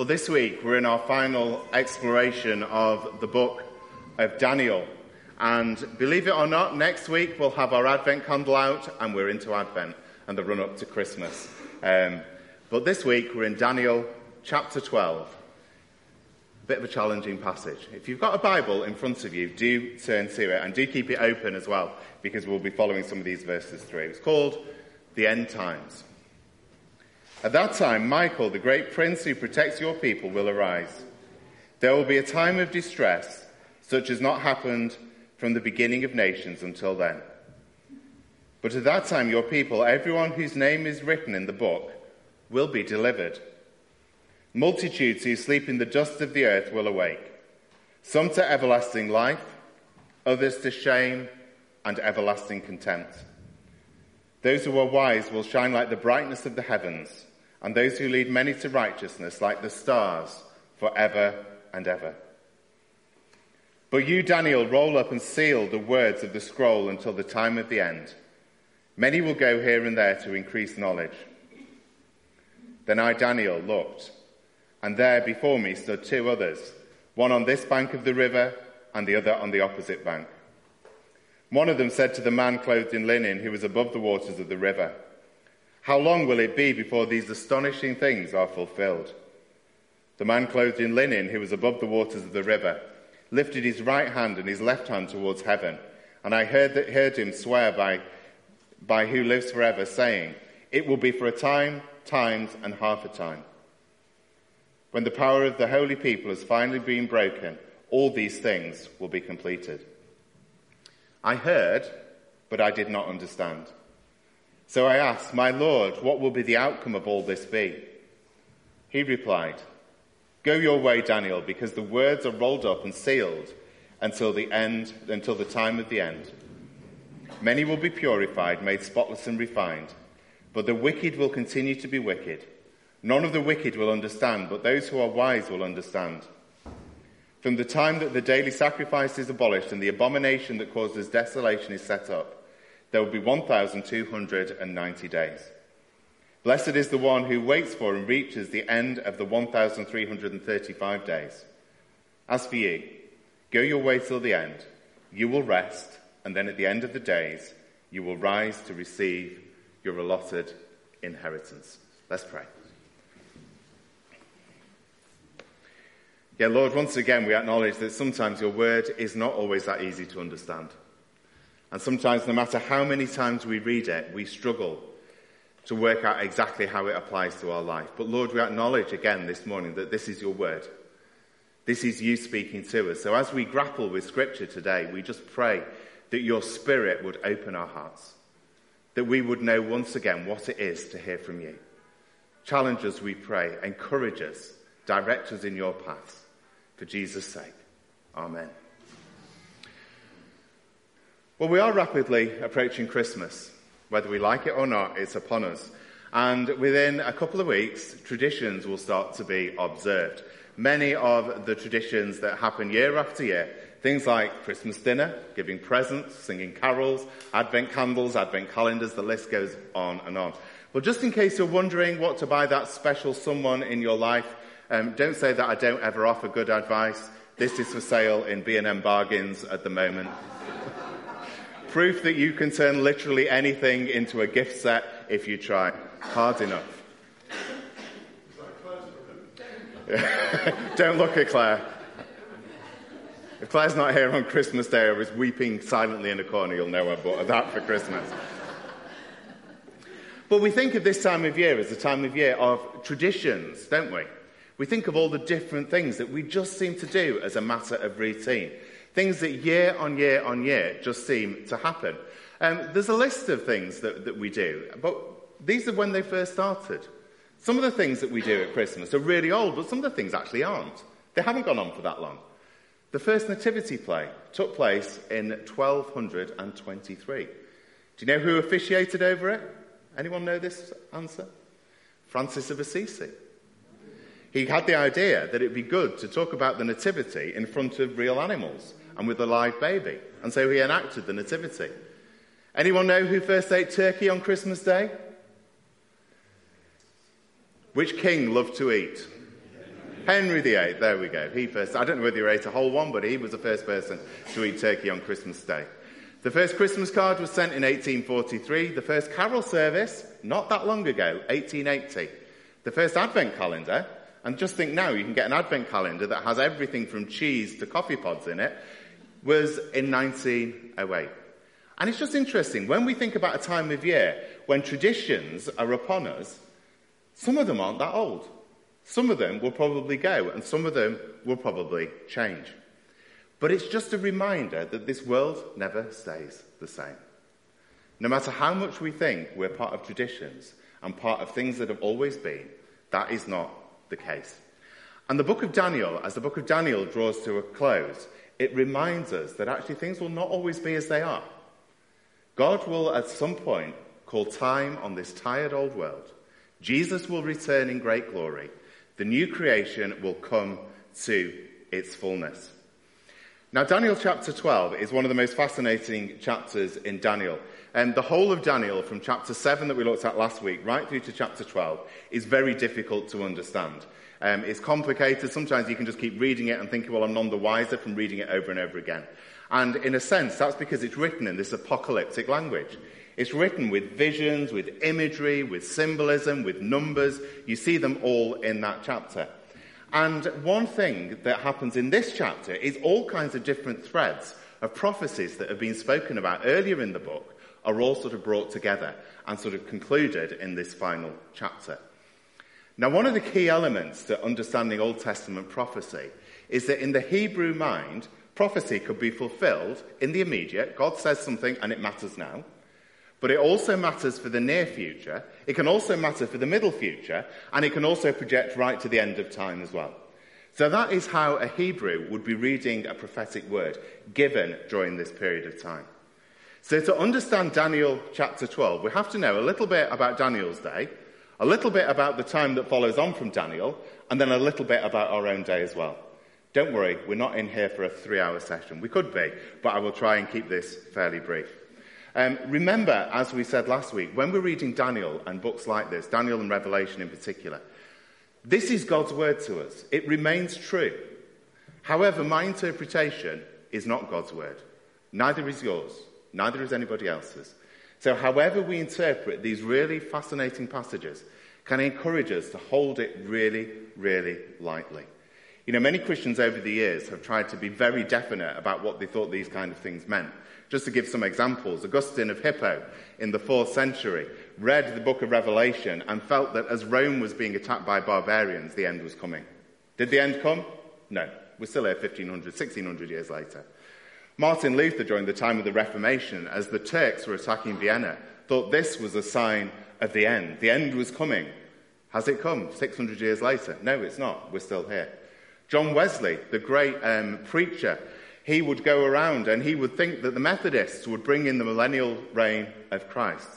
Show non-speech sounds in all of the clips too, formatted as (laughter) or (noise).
Well, this week we're in our final exploration of the book of Daniel. And believe it or not, next week we'll have our Advent candle out and we're into Advent and the run up to Christmas. Um, but this week we're in Daniel chapter 12. A bit of a challenging passage. If you've got a Bible in front of you, do turn to it and do keep it open as well because we'll be following some of these verses through. It's called The End Times. At that time, Michael, the great prince who protects your people, will arise. There will be a time of distress, such as not happened from the beginning of nations until then. But at that time, your people, everyone whose name is written in the book, will be delivered. Multitudes who sleep in the dust of the earth will awake, some to everlasting life, others to shame and everlasting contempt. Those who are wise will shine like the brightness of the heavens and those who lead many to righteousness like the stars forever and ever. But you, Daniel, roll up and seal the words of the scroll until the time of the end. Many will go here and there to increase knowledge. Then I, Daniel, looked, and there before me stood two others, one on this bank of the river and the other on the opposite bank. One of them said to the man clothed in linen who was above the waters of the river, how long will it be before these astonishing things are fulfilled? The man clothed in linen, who was above the waters of the river, lifted his right hand and his left hand towards heaven, and I heard, that, heard him swear by, by who lives forever, saying, It will be for a time, times, and half a time. When the power of the holy people has finally been broken, all these things will be completed. I heard, but I did not understand. So I asked, My Lord, what will be the outcome of all this be? He replied, Go your way, Daniel, because the words are rolled up and sealed until the end, until the time of the end. Many will be purified, made spotless and refined, but the wicked will continue to be wicked. None of the wicked will understand, but those who are wise will understand. From the time that the daily sacrifice is abolished and the abomination that causes desolation is set up, there will be 1,290 days. Blessed is the one who waits for and reaches the end of the 1,335 days. As for you, go your way till the end. You will rest, and then at the end of the days, you will rise to receive your allotted inheritance. Let's pray. Yeah, Lord, once again, we acknowledge that sometimes your word is not always that easy to understand. And sometimes, no matter how many times we read it, we struggle to work out exactly how it applies to our life. But Lord, we acknowledge again this morning that this is your word. This is you speaking to us. So as we grapple with scripture today, we just pray that your spirit would open our hearts, that we would know once again what it is to hear from you. Challenge us, we pray. Encourage us. Direct us in your paths. For Jesus' sake. Amen. Well, we are rapidly approaching Christmas. Whether we like it or not, it's upon us. And within a couple of weeks, traditions will start to be observed. Many of the traditions that happen year after year, things like Christmas dinner, giving presents, singing carols, Advent candles, Advent calendars, the list goes on and on. Well, just in case you're wondering what to buy that special someone in your life, um, don't say that I don't ever offer good advice. This is for sale in B&M Bargains at the moment. Proof that you can turn literally anything into a gift set if you try hard enough. (laughs) Don't look at Claire. If Claire's not here on Christmas Day or is weeping silently in a corner, you'll know I bought her that for Christmas. But we think of this time of year as a time of year of traditions, don't we? We think of all the different things that we just seem to do as a matter of routine. Things that year on year on year just seem to happen. Um, there's a list of things that, that we do, but these are when they first started. Some of the things that we do at Christmas are really old, but some of the things actually aren't. They haven't gone on for that long. The first nativity play took place in 1223. Do you know who officiated over it? Anyone know this answer? Francis of Assisi. He had the idea that it'd be good to talk about the nativity in front of real animals and with a live baby. And so he enacted the Nativity. Anyone know who first ate turkey on Christmas Day? Which king loved to eat? Henry VIII, there we go. He first, I don't know whether he ate a whole one, but he was the first person to eat turkey on Christmas Day. The first Christmas card was sent in 1843. The first carol service, not that long ago, 1880. The first advent calendar, and just think now you can get an advent calendar that has everything from cheese to coffee pods in it, was in 1908. And it's just interesting, when we think about a time of year when traditions are upon us, some of them aren't that old. Some of them will probably go, and some of them will probably change. But it's just a reminder that this world never stays the same. No matter how much we think we're part of traditions and part of things that have always been, that is not the case. And the book of Daniel, as the book of Daniel draws to a close, it reminds us that actually things will not always be as they are. God will at some point call time on this tired old world. Jesus will return in great glory. The new creation will come to its fullness. Now, Daniel chapter 12 is one of the most fascinating chapters in Daniel. And the whole of Daniel, from chapter 7 that we looked at last week, right through to chapter 12, is very difficult to understand. Um, it's complicated. Sometimes you can just keep reading it and thinking, well, I'm none the wiser from reading it over and over again. And in a sense, that's because it's written in this apocalyptic language. It's written with visions, with imagery, with symbolism, with numbers. You see them all in that chapter. And one thing that happens in this chapter is all kinds of different threads of prophecies that have been spoken about earlier in the book are all sort of brought together and sort of concluded in this final chapter. Now, one of the key elements to understanding Old Testament prophecy is that in the Hebrew mind, prophecy could be fulfilled in the immediate. God says something and it matters now. But it also matters for the near future. It can also matter for the middle future. And it can also project right to the end of time as well. So that is how a Hebrew would be reading a prophetic word given during this period of time. So to understand Daniel chapter 12, we have to know a little bit about Daniel's day, a little bit about the time that follows on from Daniel, and then a little bit about our own day as well. Don't worry, we're not in here for a three hour session. We could be, but I will try and keep this fairly brief. Um, remember, as we said last week, when we're reading Daniel and books like this, Daniel and Revelation in particular, this is God's word to us. It remains true. However, my interpretation is not God's word. Neither is yours. Neither is anybody else's. So, however we interpret these really fascinating passages, can encourage us to hold it really, really lightly. You know, many Christians over the years have tried to be very definite about what they thought these kind of things meant. Just to give some examples, Augustine of Hippo in the fourth century read the book of Revelation and felt that as Rome was being attacked by barbarians, the end was coming. Did the end come? No. We're still here 1500, 1600 years later. Martin Luther, during the time of the Reformation, as the Turks were attacking Vienna, thought this was a sign of the end. The end was coming. Has it come 600 years later? No, it's not. We're still here. John Wesley, the great um, preacher, he would go around and he would think that the Methodists would bring in the millennial reign of Christ.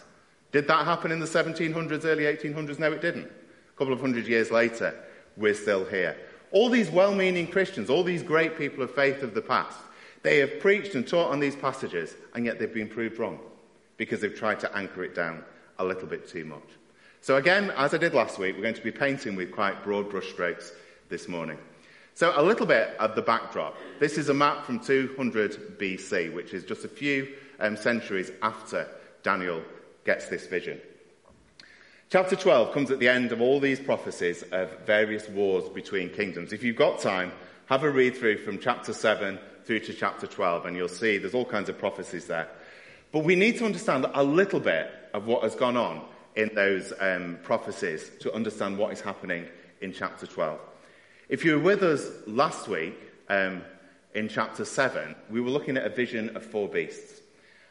Did that happen in the 1700s, early 1800s? No, it didn't. A couple of hundred years later, we're still here. All these well meaning Christians, all these great people of faith of the past, they have preached and taught on these passages, and yet they've been proved wrong because they've tried to anchor it down a little bit too much. So, again, as I did last week, we're going to be painting with quite broad brushstrokes this morning. So, a little bit of the backdrop. This is a map from 200 BC, which is just a few um, centuries after Daniel gets this vision. Chapter 12 comes at the end of all these prophecies of various wars between kingdoms. If you've got time, have a read through from chapter 7 through to chapter 12, and you'll see there's all kinds of prophecies there. But we need to understand a little bit of what has gone on in those um, prophecies to understand what is happening in chapter 12. If you were with us last week um, in chapter 7, we were looking at a vision of four beasts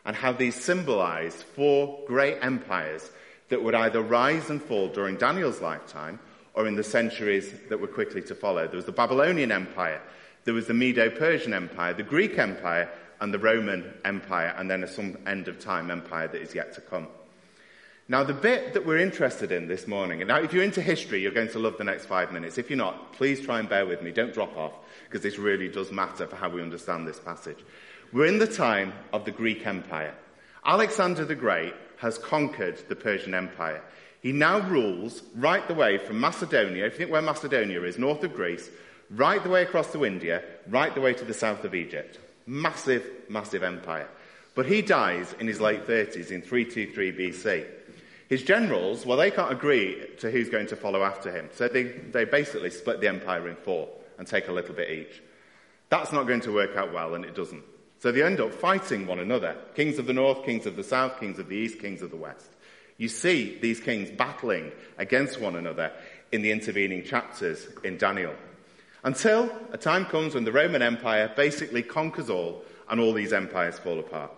and how these symbolized four great empires that would either rise and fall during Daniel's lifetime or in the centuries that were quickly to follow. There was the Babylonian Empire, there was the Medo Persian Empire, the Greek Empire, and the Roman Empire, and then a some end of time empire that is yet to come. Now, the bit that we're interested in this morning, and now if you're into history, you're going to love the next five minutes. If you're not, please try and bear with me. Don't drop off, because this really does matter for how we understand this passage. We're in the time of the Greek Empire. Alexander the Great has conquered the Persian Empire. He now rules right the way from Macedonia, if you think where Macedonia is, north of Greece, right the way across to India, right the way to the south of Egypt. Massive, massive empire. But he dies in his late 30s in 323 BC. His generals, well, they can't agree to who's going to follow after him. So they, they basically split the empire in four and take a little bit each. That's not going to work out well, and it doesn't. So they end up fighting one another kings of the north, kings of the south, kings of the east, kings of the west. You see these kings battling against one another in the intervening chapters in Daniel. Until a time comes when the Roman Empire basically conquers all and all these empires fall apart.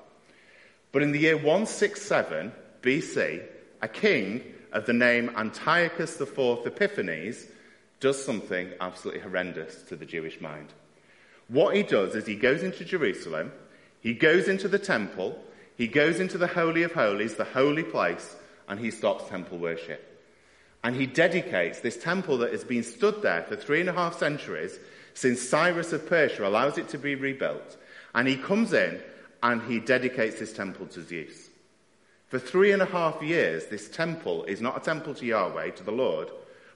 But in the year 167 BC, a king of the name Antiochus IV Epiphanes does something absolutely horrendous to the Jewish mind. What he does is he goes into Jerusalem, he goes into the temple, he goes into the Holy of Holies, the holy place, and he stops temple worship. And he dedicates this temple that has been stood there for three and a half centuries since Cyrus of Persia allows it to be rebuilt. And he comes in and he dedicates this temple to Zeus. For three and a half years, this temple is not a temple to Yahweh, to the Lord,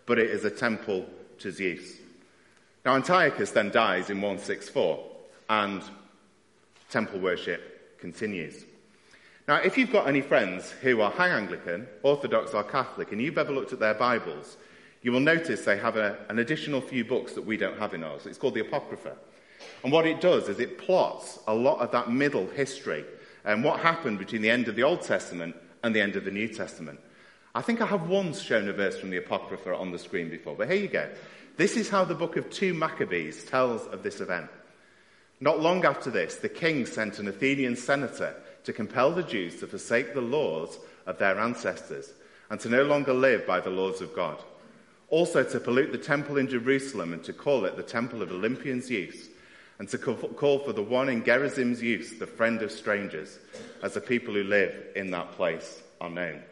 but it is a temple to Zeus. Now, Antiochus then dies in 164, and temple worship continues. Now, if you've got any friends who are High Anglican, Orthodox, or Catholic, and you've ever looked at their Bibles, you will notice they have a, an additional few books that we don't have in ours. It's called the Apocrypha. And what it does is it plots a lot of that middle history and what happened between the end of the Old Testament and the end of the New Testament. I think I have once shown a verse from the Apocrypha on the screen before, but here you go. This is how the book of 2 Maccabees tells of this event. Not long after this, the king sent an Athenian senator to compel the Jews to forsake the laws of their ancestors and to no longer live by the laws of God. Also, to pollute the temple in Jerusalem and to call it the temple of Olympian Zeus, and to call for the one in Gerizim Zeus, the friend of strangers, as the people who live in that place are known.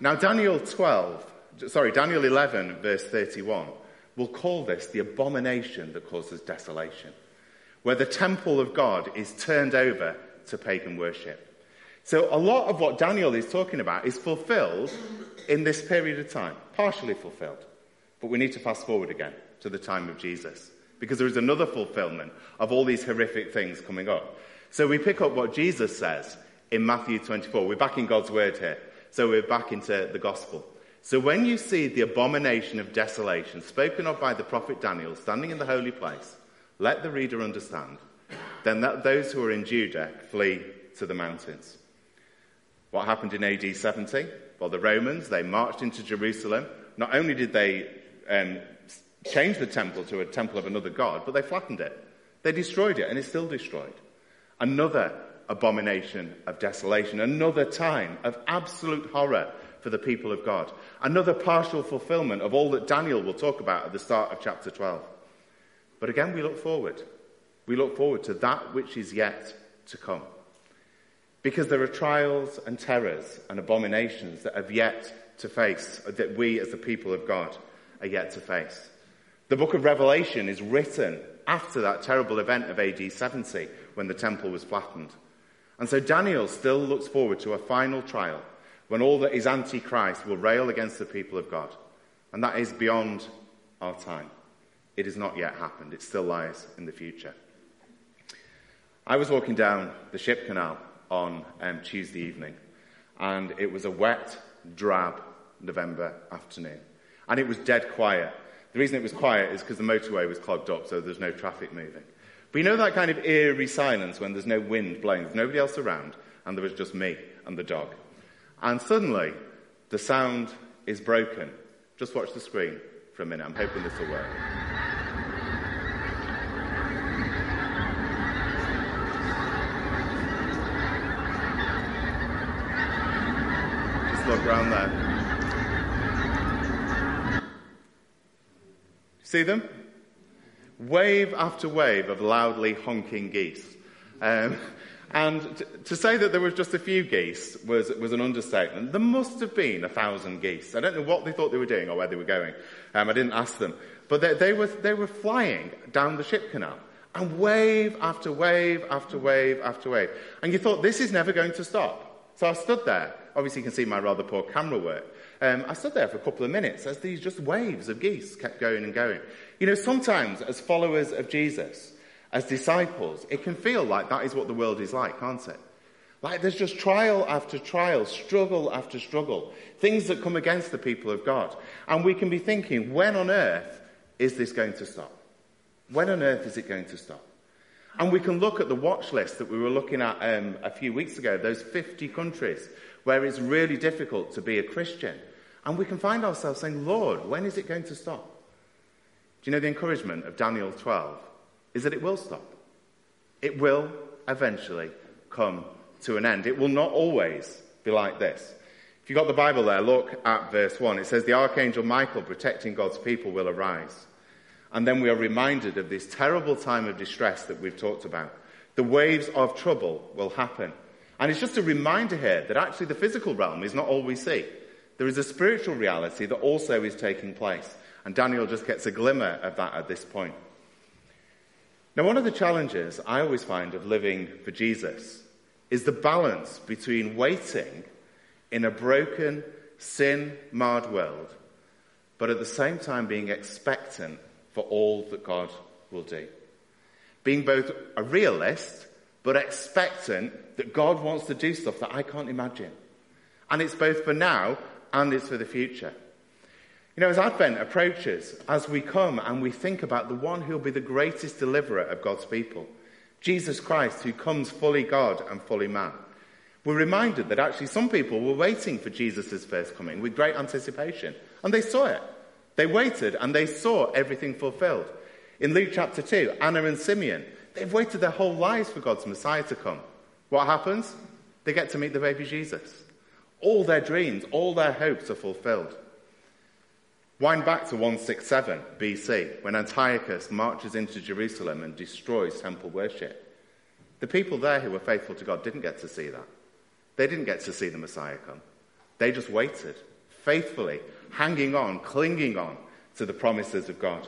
Now, Daniel 12, sorry, Daniel 11, verse 31, will call this the abomination that causes desolation, where the temple of God is turned over to pagan worship. So a lot of what Daniel is talking about is fulfilled in this period of time, partially fulfilled. But we need to fast forward again to the time of Jesus because there is another fulfillment of all these horrific things coming up. So we pick up what Jesus says in Matthew 24. We're back in God's word here. So we're back into the gospel. So when you see the abomination of desolation spoken of by the prophet Daniel standing in the holy place, let the reader understand then that those who are in Judah flee to the mountains. What happened in AD 70? Well, the Romans, they marched into Jerusalem. Not only did they um, change the temple to a temple of another god, but they flattened it. They destroyed it, and it's still destroyed. Another abomination of desolation, another time of absolute horror for the people of God, another partial fulfillment of all that Daniel will talk about at the start of chapter 12. But again, we look forward. We look forward to that which is yet to come. Because there are trials and terrors and abominations that have yet to face, that we as the people of God are yet to face. The book of Revelation is written after that terrible event of AD 70 when the temple was flattened. And so Daniel still looks forward to a final trial when all that is antichrist will rail against the people of God. And that is beyond our time. It has not yet happened. It still lies in the future. I was walking down the ship canal on um, Tuesday evening, and it was a wet, drab November afternoon. And it was dead quiet. The reason it was quiet is because the motorway was clogged up, so there's no traffic moving. But you know that kind of eerie silence when there's no wind blowing, there's nobody else around, and there was just me and the dog. And suddenly, the sound is broken. Just watch the screen for a minute. I'm hoping this will work. look around there. See them? Wave after wave of loudly honking geese. Um, and to say that there was just a few geese was, was an understatement. There must have been a thousand geese. I don't know what they thought they were doing or where they were going. Um, I didn't ask them. But they, they, were, they were flying down the ship canal. And wave after wave after wave after wave. And you thought, this is never going to stop. So I stood there obviously you can see my rather poor camera work. Um, I stood there for a couple of minutes as these just waves of geese kept going and going. You know, sometimes as followers of Jesus, as disciples, it can feel like that is what the world is like, can't it? Like there's just trial after trial, struggle after struggle, things that come against the people of God. And we can be thinking, when on earth is this going to stop? When on earth is it going to stop? And we can look at the watch list that we were looking at um, a few weeks ago, those 50 countries where it's really difficult to be a Christian. And we can find ourselves saying, Lord, when is it going to stop? Do you know the encouragement of Daniel 12? Is that it will stop. It will eventually come to an end. It will not always be like this. If you've got the Bible there, look at verse 1. It says, The archangel Michael protecting God's people will arise. And then we are reminded of this terrible time of distress that we've talked about. The waves of trouble will happen. And it's just a reminder here that actually the physical realm is not all we see. There is a spiritual reality that also is taking place. And Daniel just gets a glimmer of that at this point. Now, one of the challenges I always find of living for Jesus is the balance between waiting in a broken, sin marred world, but at the same time being expectant for all that God will do. Being both a realist, but expectant that God wants to do stuff that I can't imagine. And it's both for now and it's for the future. You know, as Advent approaches, as we come and we think about the one who'll be the greatest deliverer of God's people, Jesus Christ, who comes fully God and fully man, we're reminded that actually some people were waiting for Jesus' first coming with great anticipation, and they saw it. They waited and they saw everything fulfilled. In Luke chapter 2, Anna and Simeon, they've waited their whole lives for God's Messiah to come. What happens? They get to meet the baby Jesus. All their dreams, all their hopes are fulfilled. Wind back to 167 BC, when Antiochus marches into Jerusalem and destroys temple worship. The people there who were faithful to God didn't get to see that. They didn't get to see the Messiah come. They just waited, faithfully, hanging on, clinging on to the promises of God.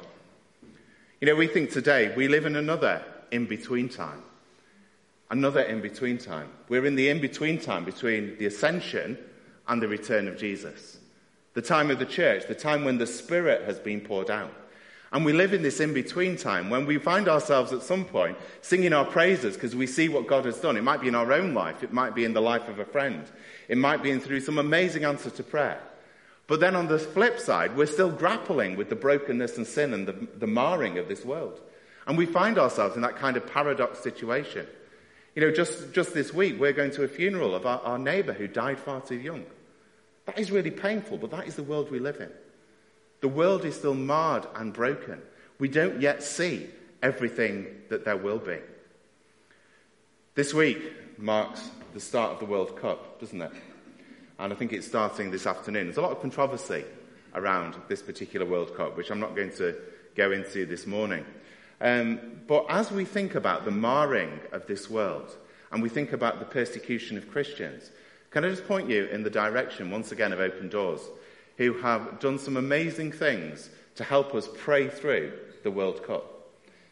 You know, we think today we live in another in between time. Another in between time. We're in the in between time between the ascension and the return of Jesus. The time of the church, the time when the Spirit has been poured out. And we live in this in between time when we find ourselves at some point singing our praises because we see what God has done. It might be in our own life, it might be in the life of a friend, it might be in through some amazing answer to prayer. But then on the flip side, we're still grappling with the brokenness and sin and the, the marring of this world. And we find ourselves in that kind of paradox situation. You know, just, just this week, we're going to a funeral of our, our neighbour who died far too young. That is really painful, but that is the world we live in. The world is still marred and broken. We don't yet see everything that there will be. This week marks the start of the World Cup, doesn't it? and I think it's starting this afternoon. There's a lot of controversy around this particular World Cup, which I'm not going to go into this morning. Um, but as we think about the marring of this world, and we think about the persecution of Christians, can I just point you in the direction, once again, of Open Doors, who have done some amazing things to help us pray through the World Cup,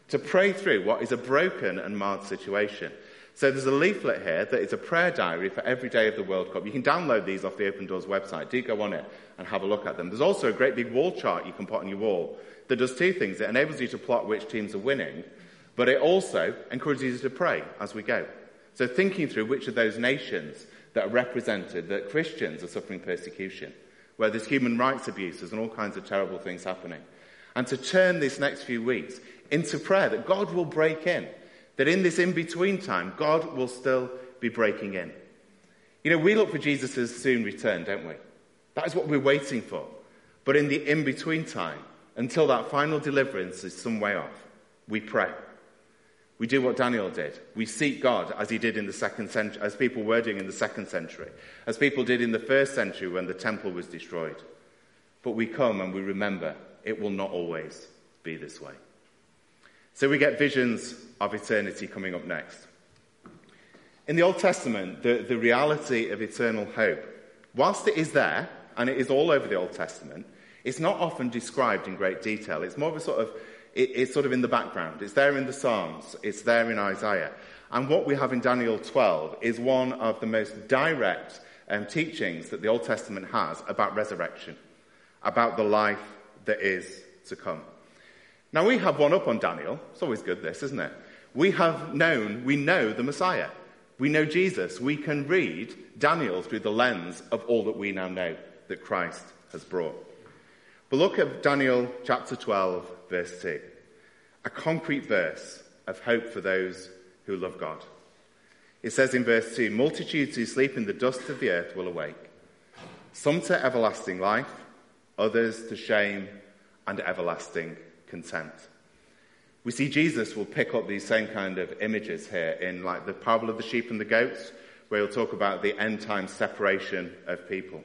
to pray through what is a broken and marred situation. So there's a leaflet here that is a prayer diary for every day of the World Cup. You can download these off the Open Doors website. Do go on it and have a look at them. There's also a great big wall chart you can put on your wall that does two things. It enables you to plot which teams are winning, but it also encourages you to pray as we go. So thinking through which of those nations that are represented, that Christians are suffering persecution, where there's human rights abuses and all kinds of terrible things happening. And to turn these next few weeks into prayer that God will break in that in this in between time, God will still be breaking in. You know, we look for Jesus' soon return, don't we? That is what we're waiting for. But in the in between time, until that final deliverance is some way off, we pray. We do what Daniel did. We seek God as he did in the second century, as people were doing in the second century, as people did in the first century when the temple was destroyed. But we come and we remember it will not always be this way. So we get visions of eternity coming up next. In the Old Testament, the, the reality of eternal hope, whilst it is there, and it is all over the Old Testament, it's not often described in great detail. It's more of a sort of, it, it's sort of in the background. It's there in the Psalms, it's there in Isaiah. And what we have in Daniel 12 is one of the most direct um, teachings that the Old Testament has about resurrection, about the life that is to come. Now, we have one up on Daniel. It's always good, this, isn't it? We have known, we know the Messiah. We know Jesus. We can read Daniel through the lens of all that we now know that Christ has brought. But look at Daniel chapter 12, verse 2. A concrete verse of hope for those who love God. It says in verse 2 Multitudes who sleep in the dust of the earth will awake, some to everlasting life, others to shame and everlasting contempt. We see Jesus will pick up these same kind of images here in like the parable of the sheep and the goats, where he'll talk about the end time separation of people.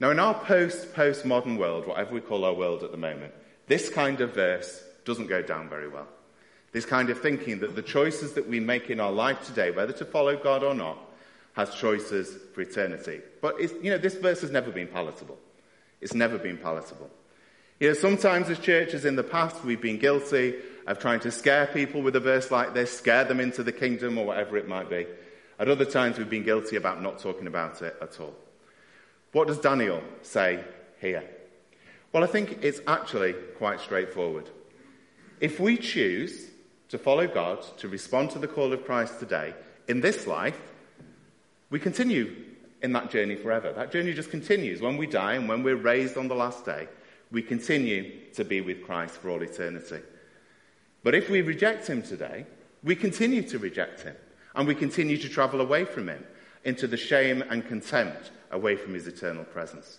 Now, in our post postmodern world, whatever we call our world at the moment, this kind of verse doesn't go down very well. This kind of thinking that the choices that we make in our life today, whether to follow God or not, has choices for eternity. But you know, this verse has never been palatable. It's never been palatable. You know, sometimes as churches in the past, we've been guilty of trying to scare people with a verse like this, scare them into the kingdom or whatever it might be. At other times, we've been guilty about not talking about it at all. What does Daniel say here? Well, I think it's actually quite straightforward. If we choose to follow God, to respond to the call of Christ today, in this life, we continue in that journey forever. That journey just continues. When we die and when we're raised on the last day, we continue to be with Christ for all eternity. But if we reject him today, we continue to reject him and we continue to travel away from him into the shame and contempt away from his eternal presence.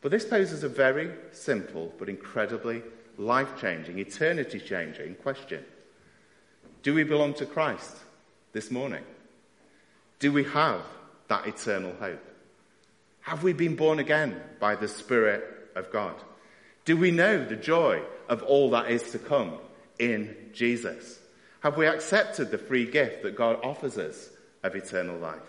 But this poses a very simple but incredibly life changing, eternity changing question. Do we belong to Christ this morning? Do we have that eternal hope? Have we been born again by the Spirit of God? Do we know the joy of all that is to come in Jesus? Have we accepted the free gift that God offers us of eternal life?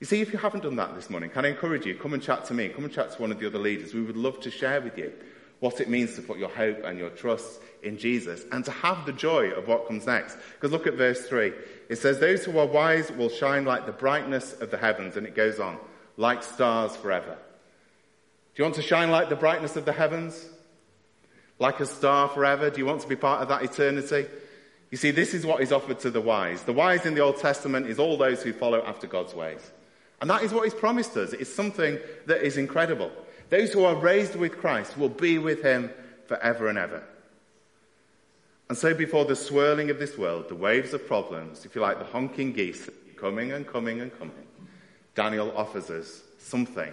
You see, if you haven't done that this morning, can I encourage you? Come and chat to me. Come and chat to one of the other leaders. We would love to share with you what it means to put your hope and your trust in Jesus and to have the joy of what comes next. Because look at verse 3. It says, Those who are wise will shine like the brightness of the heavens. And it goes on, like stars forever. Do you want to shine like the brightness of the heavens? Like a star forever? Do you want to be part of that eternity? You see, this is what is offered to the wise. The wise in the Old Testament is all those who follow after God's ways. And that is what he's promised us. It's something that is incredible. Those who are raised with Christ will be with him forever and ever. And so, before the swirling of this world, the waves of problems, if you like, the honking geese coming and coming and coming, Daniel offers us something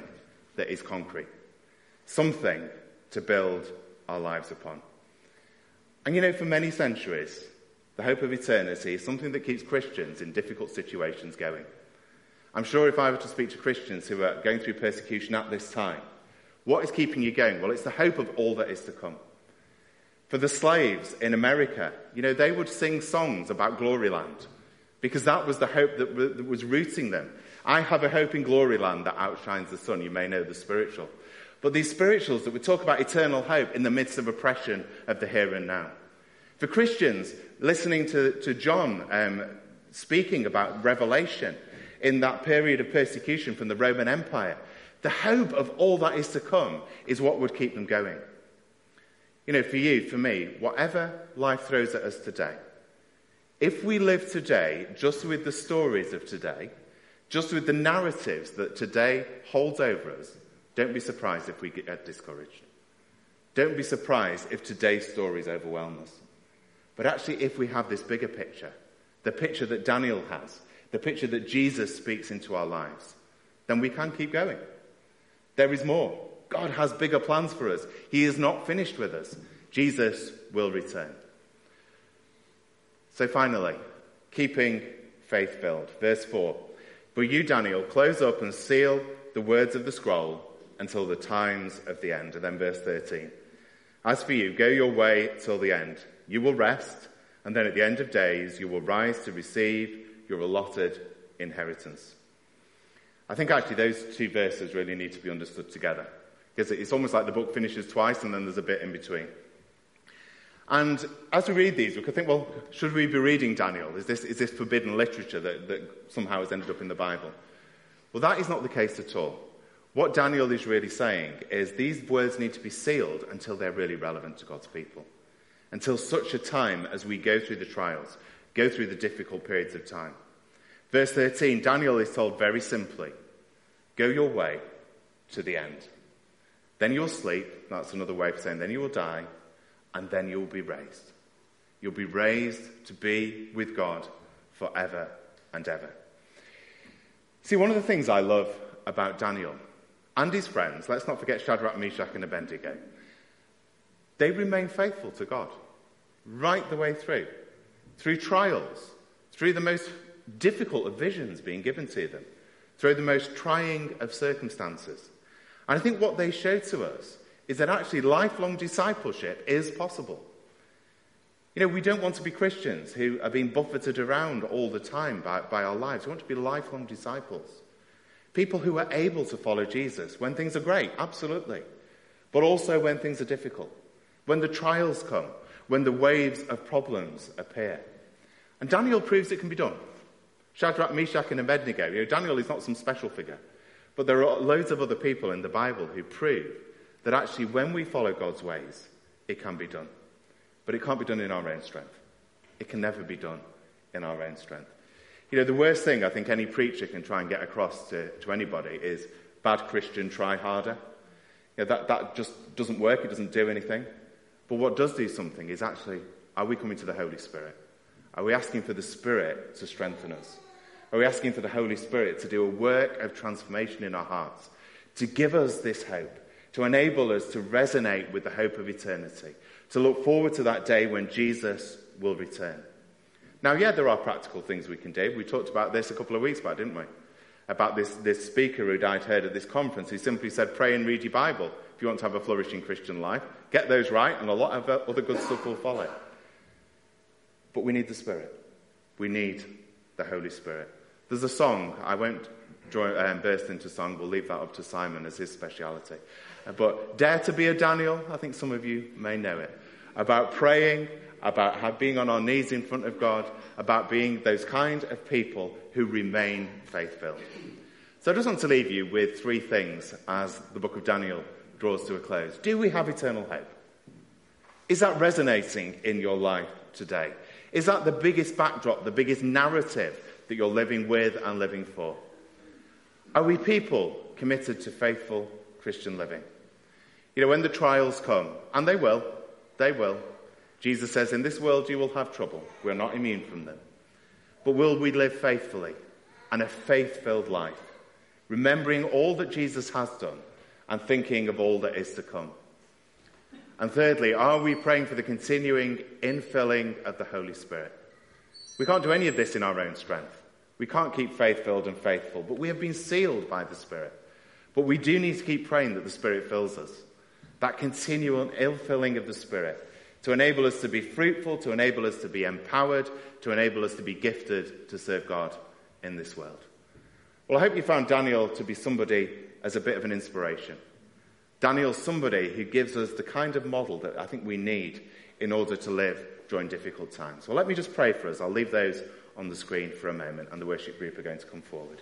that is concrete, something to build our lives upon. And you know, for many centuries, the hope of eternity is something that keeps Christians in difficult situations going. I'm sure if I were to speak to Christians who are going through persecution at this time, what is keeping you going? Well, it's the hope of all that is to come. For the slaves in America, you know, they would sing songs about Gloryland because that was the hope that, was rooting them. I have a hope in Gloryland that outshines the sun. You may know the spiritual. But these spirituals that would talk about eternal hope in the midst of oppression of the here and now. For Christians, listening to, to John um, speaking about Revelation, in that period of persecution from the Roman Empire. The hope of all that is to come is what would keep them going. You know, for you, for me, whatever life throws at us today, if we live today just with the stories of today, just with the narratives that today holds over us, don't be surprised if we get uh, discouraged. Don't be surprised if today's stories overwhelm us. But actually, if we have this bigger picture, the picture that Daniel has, the picture that Jesus speaks into our lives, then we can keep going. There is more. God has bigger plans for us. He is not finished with us. Jesus will return. So finally, keeping faith filled. Verse 4. But you, Daniel, close up and seal the words of the scroll until the times of the end. And then verse 13. As for you, go your way till the end. You will rest, and then at the end of days you will rise to receive your allotted inheritance. I think actually those two verses really need to be understood together. Because it's almost like the book finishes twice and then there's a bit in between. And as we read these, we could think, well, should we be reading Daniel? Is this, is this forbidden literature that, that somehow has ended up in the Bible? Well, that is not the case at all. What Daniel is really saying is these words need to be sealed until they're really relevant to God's people. Until such a time as we go through the trials, go through the difficult periods of time. Verse 13, Daniel is told very simply, go your way to the end. Then you'll sleep. That's another way of saying then you will die, and then you'll be raised. You'll be raised to be with God forever and ever. See, one of the things I love about Daniel and his friends, let's not forget Shadrach, Meshach, and Abednego, they remain faithful to God right the way through, through trials, through the most difficult of visions being given to them, through the most trying of circumstances. And I think what they show to us is that actually lifelong discipleship is possible. You know, we don't want to be Christians who are being buffeted around all the time by, by our lives. We want to be lifelong disciples. People who are able to follow Jesus when things are great, absolutely. But also when things are difficult, when the trials come, when the waves of problems appear. And Daniel proves it can be done. Shadrach, Meshach, and Abednego. You know, Daniel is not some special figure, but there are loads of other people in the Bible who prove that actually when we follow God's ways, it can be done. But it can't be done in our own strength. It can never be done in our own strength. You know, the worst thing I think any preacher can try and get across to, to anybody is bad Christian, try harder. You know, that, that just doesn't work, it doesn't do anything. But what does do something is actually, are we coming to the Holy Spirit? Are we asking for the Spirit to strengthen us? Are we asking for the Holy Spirit to do a work of transformation in our hearts, to give us this hope, to enable us to resonate with the hope of eternity, to look forward to that day when Jesus will return? Now, yeah, there are practical things we can do. We talked about this a couple of weeks back, didn't we? About this, this speaker who I'd heard at this conference. He simply said, pray and read your Bible if you want to have a flourishing Christian life. Get those right, and a lot of other good stuff will follow. But we need the Spirit. We need the Holy Spirit. There's a song, I won't draw, um, burst into song, we'll leave that up to Simon as his speciality. Uh, but Dare to be a Daniel, I think some of you may know it, about praying about being on our knees in front of God, about being those kind of people who remain faith filled. So I just want to leave you with three things as the book of Daniel draws to a close. Do we have eternal hope? Is that resonating in your life today? Is that the biggest backdrop, the biggest narrative that you're living with and living for? Are we people committed to faithful Christian living? You know, when the trials come, and they will, they will, Jesus says, In this world you will have trouble. We're not immune from them. But will we live faithfully and a faith filled life, remembering all that Jesus has done and thinking of all that is to come? And thirdly, are we praying for the continuing infilling of the Holy Spirit? We can't do any of this in our own strength. We can't keep faith filled and faithful, but we have been sealed by the Spirit. But we do need to keep praying that the Spirit fills us. That continual infilling of the Spirit to enable us to be fruitful, to enable us to be empowered, to enable us to be gifted to serve God in this world. Well, I hope you found Daniel to be somebody as a bit of an inspiration. Daniel's somebody who gives us the kind of model that I think we need in order to live during difficult times. Well, let me just pray for us. I'll leave those on the screen for a moment, and the worship group are going to come forward.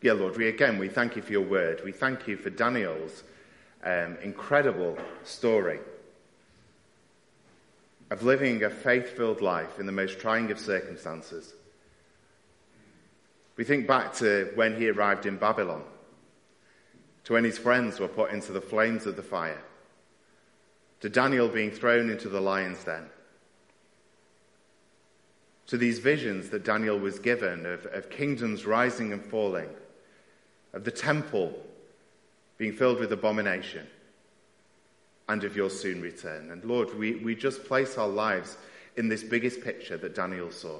Yeah, Lord, we again, we thank you for your word. We thank you for Daniel's um, incredible story of living a faith filled life in the most trying of circumstances. We think back to when he arrived in Babylon, to when his friends were put into the flames of the fire, to Daniel being thrown into the lion's den, to these visions that Daniel was given of, of kingdoms rising and falling of the temple being filled with abomination, and of your soon return. And Lord, we, we just place our lives in this biggest picture that Daniel saw.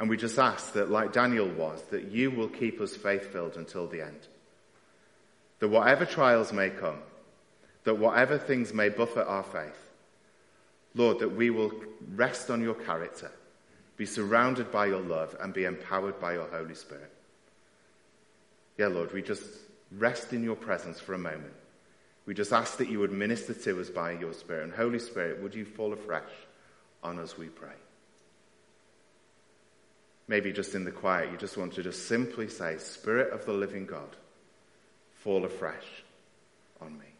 And we just ask that, like Daniel was, that you will keep us faith filled until the end. That whatever trials may come, that whatever things may buffet our faith, Lord, that we will rest on your character, be surrounded by your love, and be empowered by your Holy Spirit. Yeah, Lord, we just rest in your presence for a moment. We just ask that you would minister to us by your Spirit. And Holy Spirit, would you fall afresh on us, we pray. Maybe just in the quiet, you just want to just simply say, Spirit of the living God, fall afresh on me.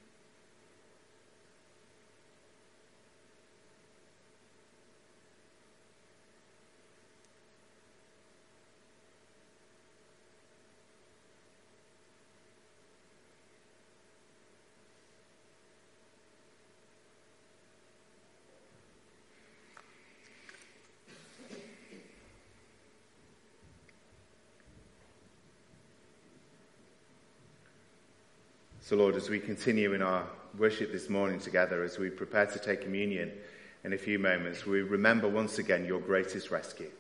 So, Lord, as we continue in our worship this morning together, as we prepare to take communion in a few moments, we remember once again your greatest rescue.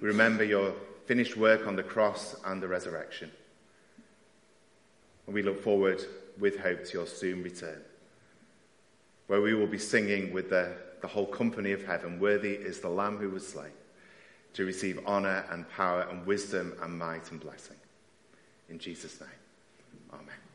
We remember your finished work on the cross and the resurrection. And we look forward with hope to your soon return, where we will be singing with the, the whole company of heaven Worthy is the Lamb who was slain to receive honor and power and wisdom and might and blessing. In Jesus' name. Amen.